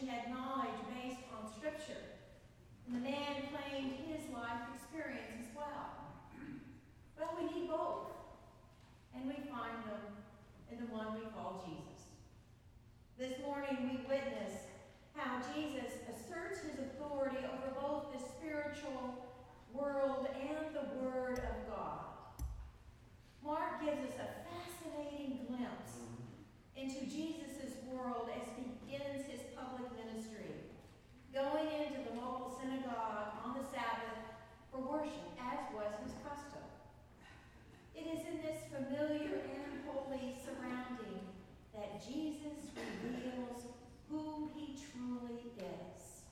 she had knowledge based on Scripture. And the man claimed his life experience as well. Well, we need both. And we find them in the one we call Jesus. This morning we witness how Jesus asserts his authority over both the spiritual world and the Word of God. Mark gives us a fascinating glimpse mm-hmm. into Jesus' world as he begins his going into the local synagogue on the Sabbath for worship, as was his custom. It is in this familiar and holy surrounding that Jesus reveals who he truly is.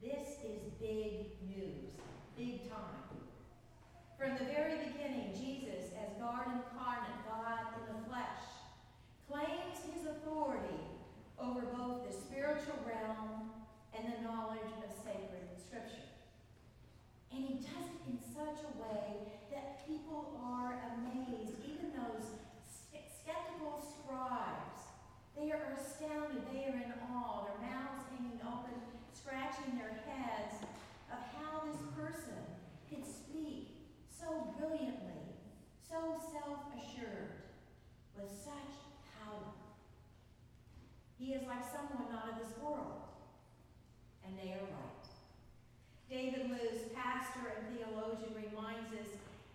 This is big news, big time. From the very beginning, Jesus, as God incarnate, God in the flesh, claims his authority over both the spiritual realm and the knowledge of sacred scripture. And he does it in such a way that people are amazed, even those skeptical scribes. They are astounded, they are in awe, their mouths hanging open, scratching their heads of how this person can speak so brilliantly, so self assured, with such power. He is like someone not of this world. And they are right. David Lewis, pastor and theologian, reminds us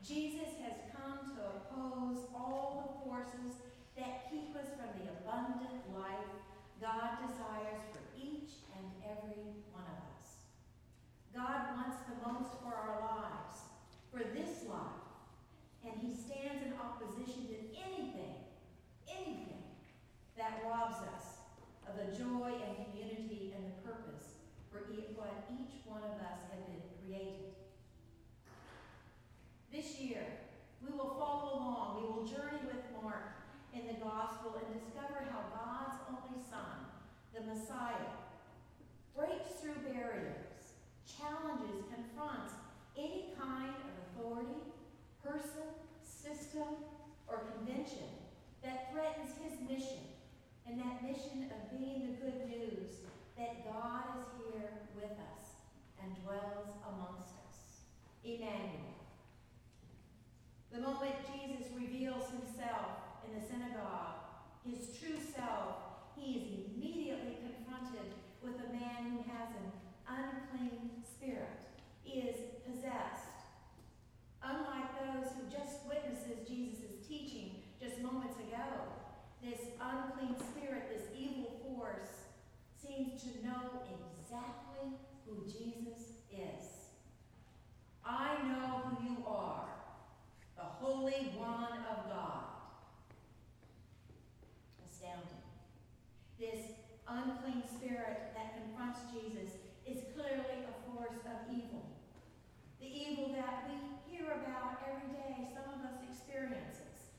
Jesus has come to oppose all the forces that keep us from the abundant life God desires for each and every one of us. God wants the most for our lives, for this life, and He stands in opposition to anything, anything that robs us of the joy and community and the purpose what each one of us have been created. This year, we will follow along. We will journey with Mark in the gospel and discover how God's only Son, the Messiah, breaks through barriers, challenges, confronts any kind of authority, person, system, or convention that threatens his mission and that mission of being the good news that God is here with us and dwells amongst us. Emmanuel. The moment Jesus reveals himself in the synagogue, his true self, he is immediately confronted with a man who has an unclean spirit, is possessed. Unlike those who just witnesses Jesus' teaching just moments ago, this unclean spirit, this evil force, seems to know exactly who Jesus is. I know who you are, the Holy One of God. Astounding. This unclean spirit that confronts Jesus is clearly a force of evil. The evil that we hear about every day, some of us experiences.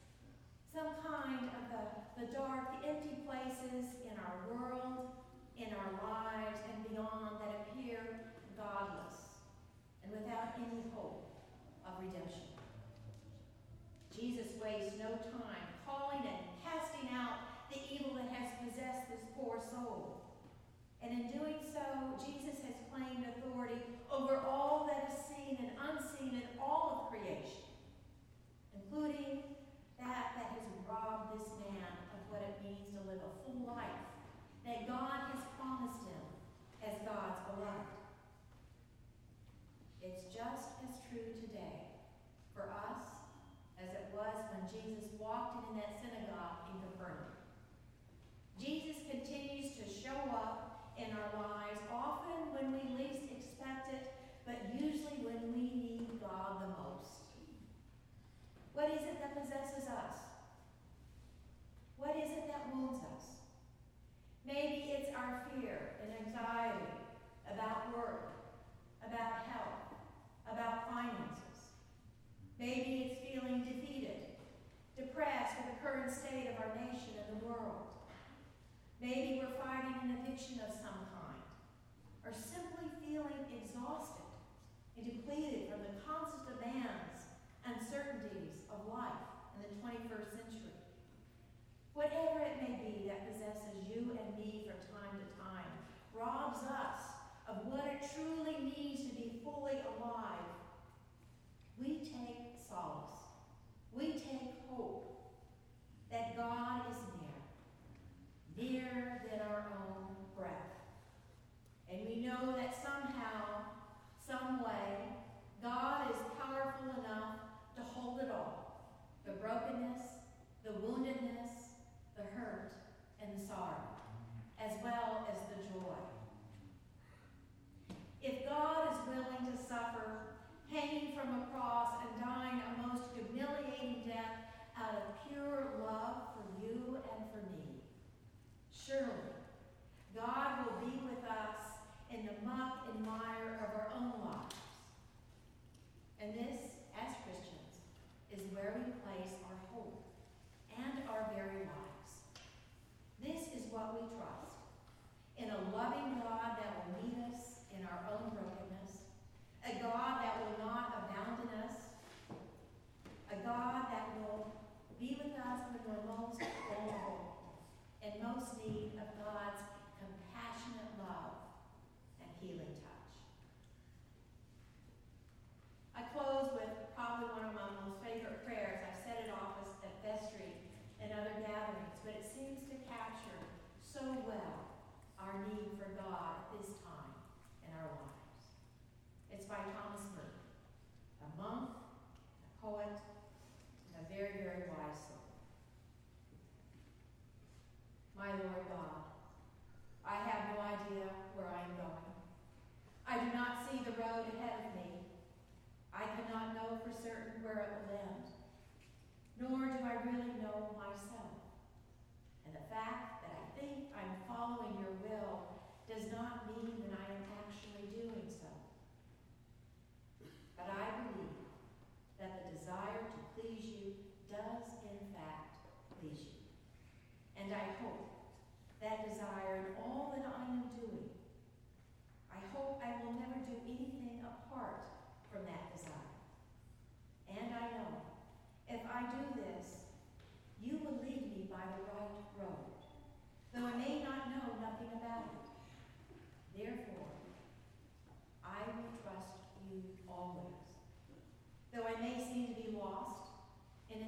Some kind of the, the dark, the empty places in our world, in our lives, and beyond that appear godless and without any hope of redemption. Jesus wastes no time calling and casting out the evil that has possessed this poor soul. And in doing so, Jesus has claimed authority over all that is seen and unseen in all of creation, including that that has robbed this man of what it means to live a full life that God has promised him as God's beloved. It's just as true today for us as it was when Jesus walked in that synagogue in Capernaum. Jesus continues to show up in our lives, often when we least expect it, but usually when we need God the most. What is it that possesses us? What is it that wounds us? Maybe it's our fear and anxiety about work,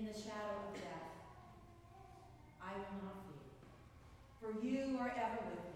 in the shadow of death, I will not fear. For you are ever with me.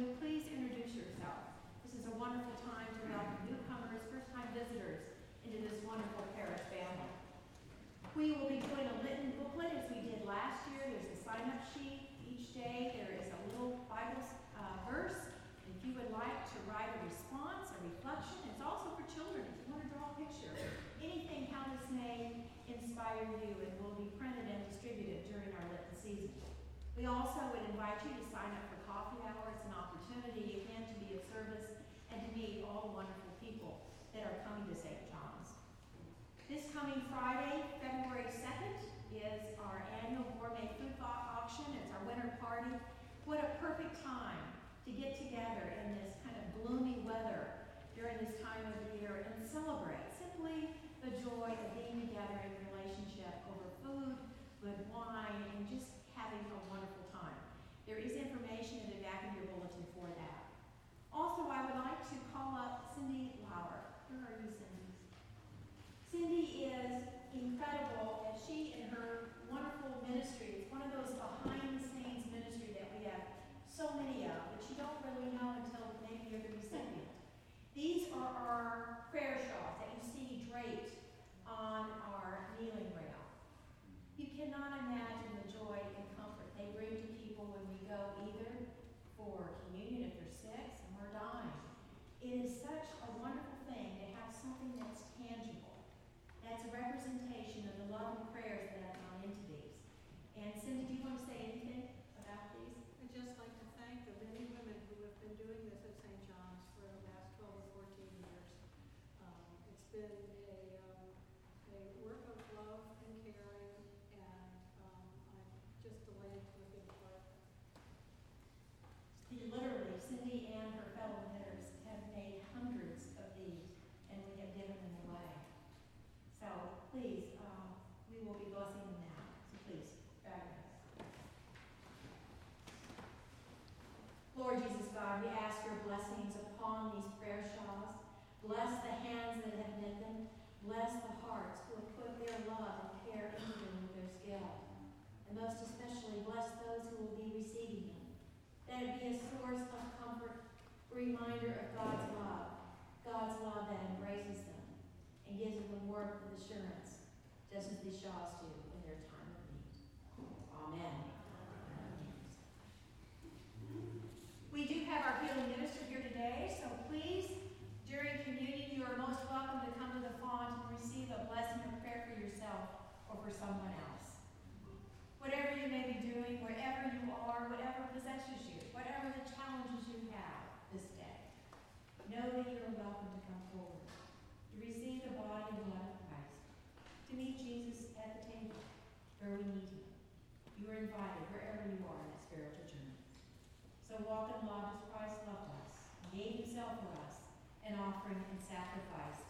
you please introduce yourself? This is a wonderful time to welcome newcomers, first-time visitors into this wonderful parish family. We will be doing a Lenten booklet as we did last year. There's a sign-up sheet. Each day there is a little Bible uh, verse. If you would like to write a response, a reflection, it's also for children. If you want to draw a picture, anything how this may inspire you and will be printed and distributed during our Lenten season. We also would invite you to sign up for coffee hour. It's opportunity, again, to be of service and to meet all wonderful people that are coming to St. John's. This coming Friday, February 2nd, is our annual gourmet food auction. It's our winter party. What a perfect time to get together in this kind of gloomy weather during this time of the year and celebrate simply the joy of being together in relationship over food, good wine, and just having a wonderful time. There is information in the back of your I would like to call up Cindy Lauer. Where are you, Cindy? Cindy is incredible, and she and her wonderful ministry, it's one of those behind-the-scenes ministry that we have so many of, but you don't really know until maybe you're the recipient. These are our prayer shawls that you see draped on our kneeling rail. You cannot imagine the joy and comfort they bring to people when we go either for communion if they're sick, some are dying. It is such a wonderful thing to have something that's tangible, that's a representation of the love and prayers that have gone into these. And Cindy, do you want to say anything about these? I'd just like to thank the many women who have been doing this at St. John's for the last 12 or 14 years. Um, It's been a, um, a work of love and caring, and um, I'm just delighted to have been part. Literally, Cindy and her fellow knitters have made hundreds of these, and we have given them away. So please, um, we will be blessing them now. So please, grab this. Lord Jesus God, we ask your blessings upon these prayer shawls. Bless the hands that have knit them. Bless the hearts who have put their love and care into them with their skill. And most especially, bless those who will be receiving them. That it be a source of comfort, a reminder of God's love, God's love that embraces them and gives them the warmth of assurance, just as these shawls do in their time of need. Amen. We do have our healing minister here today, so please, during communion, you are most welcome to come to the font and receive a blessing or prayer for yourself or for someone else. Whatever you may be doing, wherever you are, whatever possesses you, whatever the challenges you have this day, know that you are welcome to come forward, to receive the body and blood of Christ, to meet Jesus at the table where we need him. You are invited wherever you are in that spiritual journey. So walk in love as Christ loved us, gave himself for us, an offering and sacrifice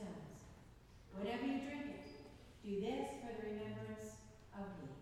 sins. Whenever you drink it, do this for the remembrance of me.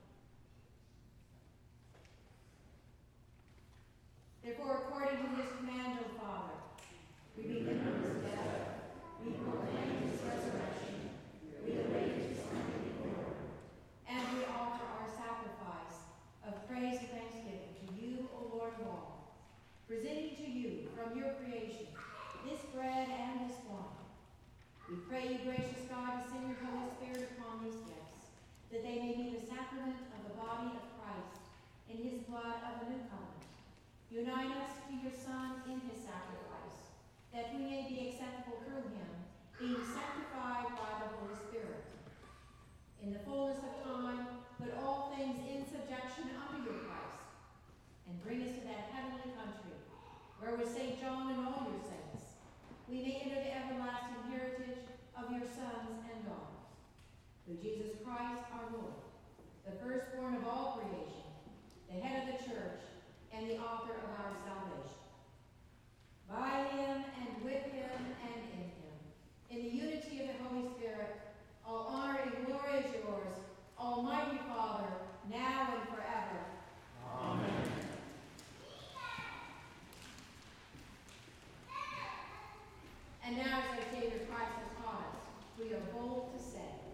to say.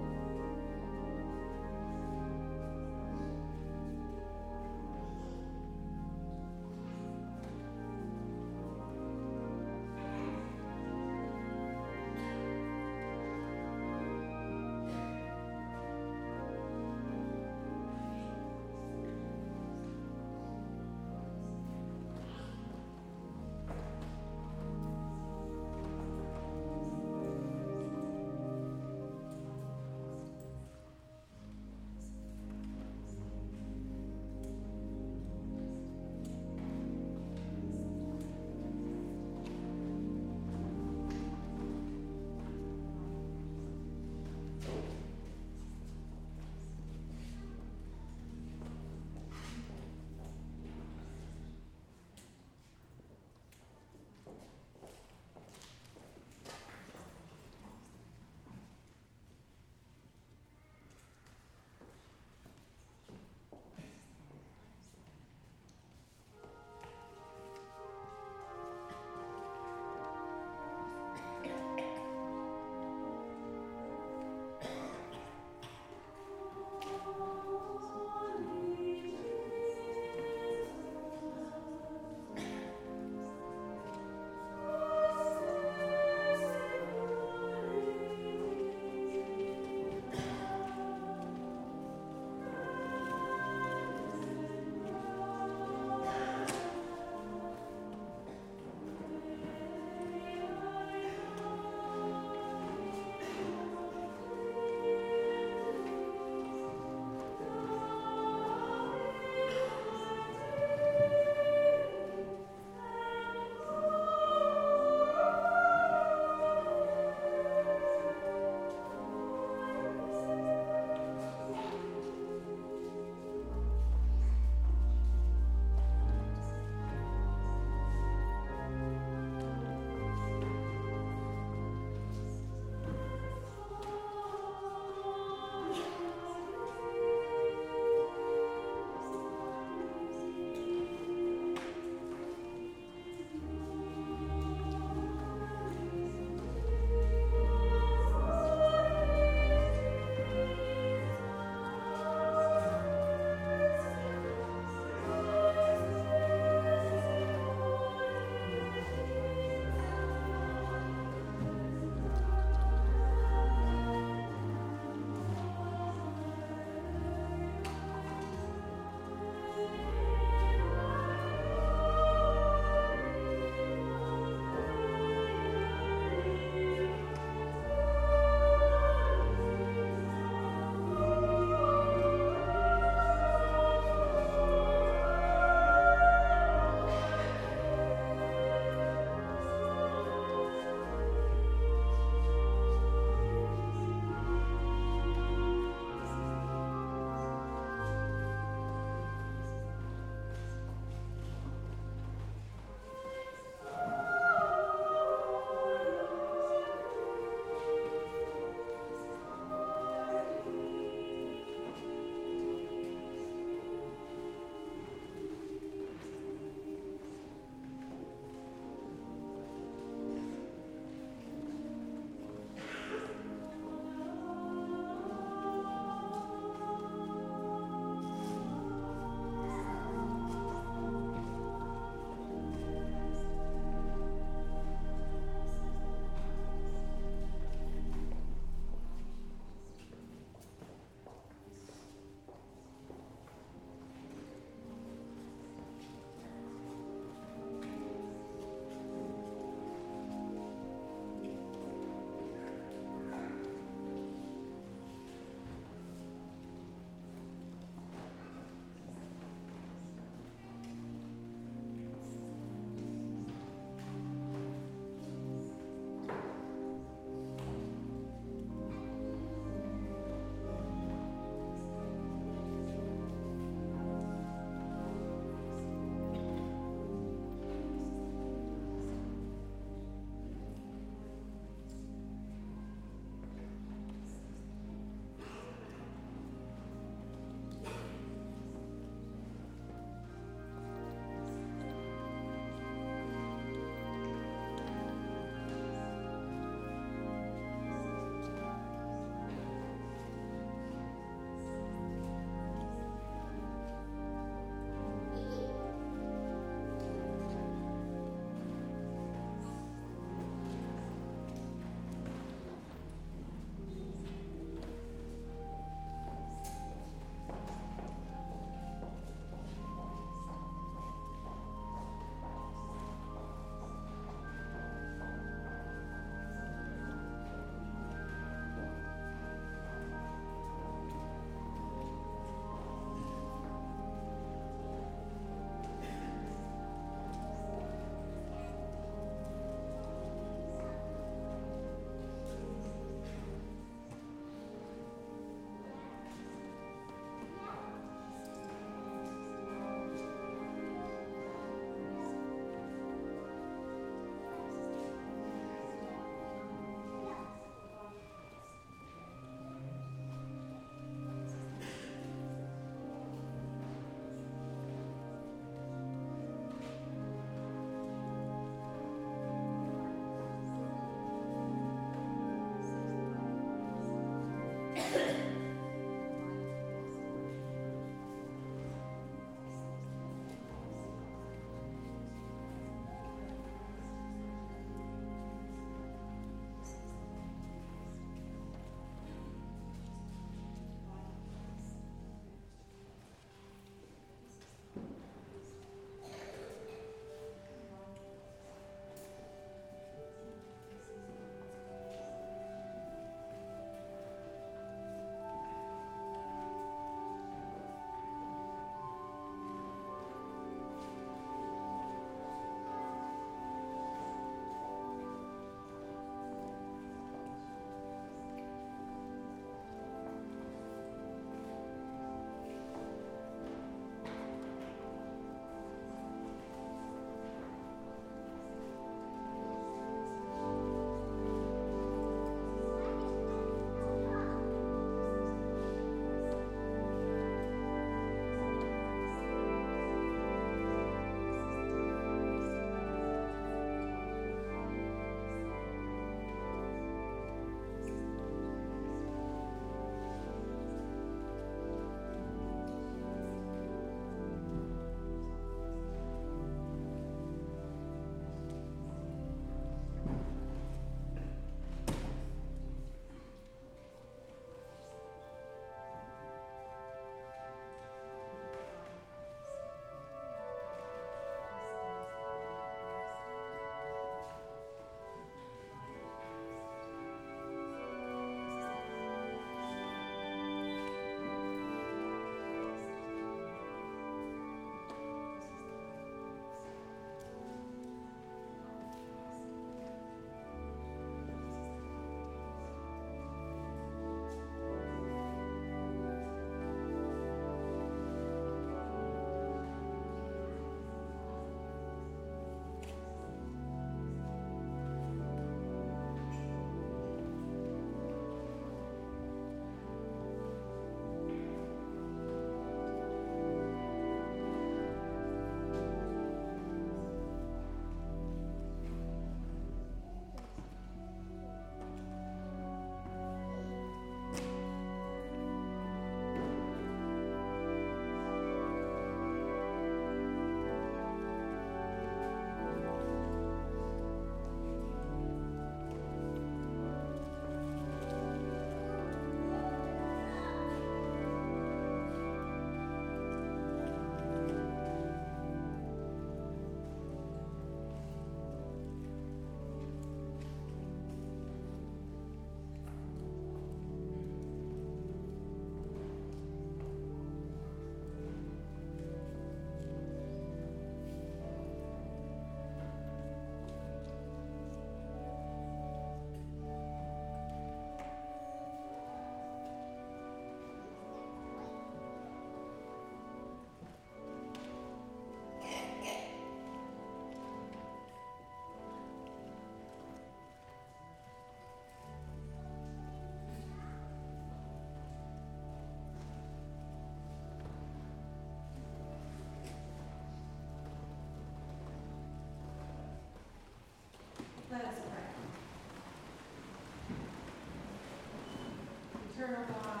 To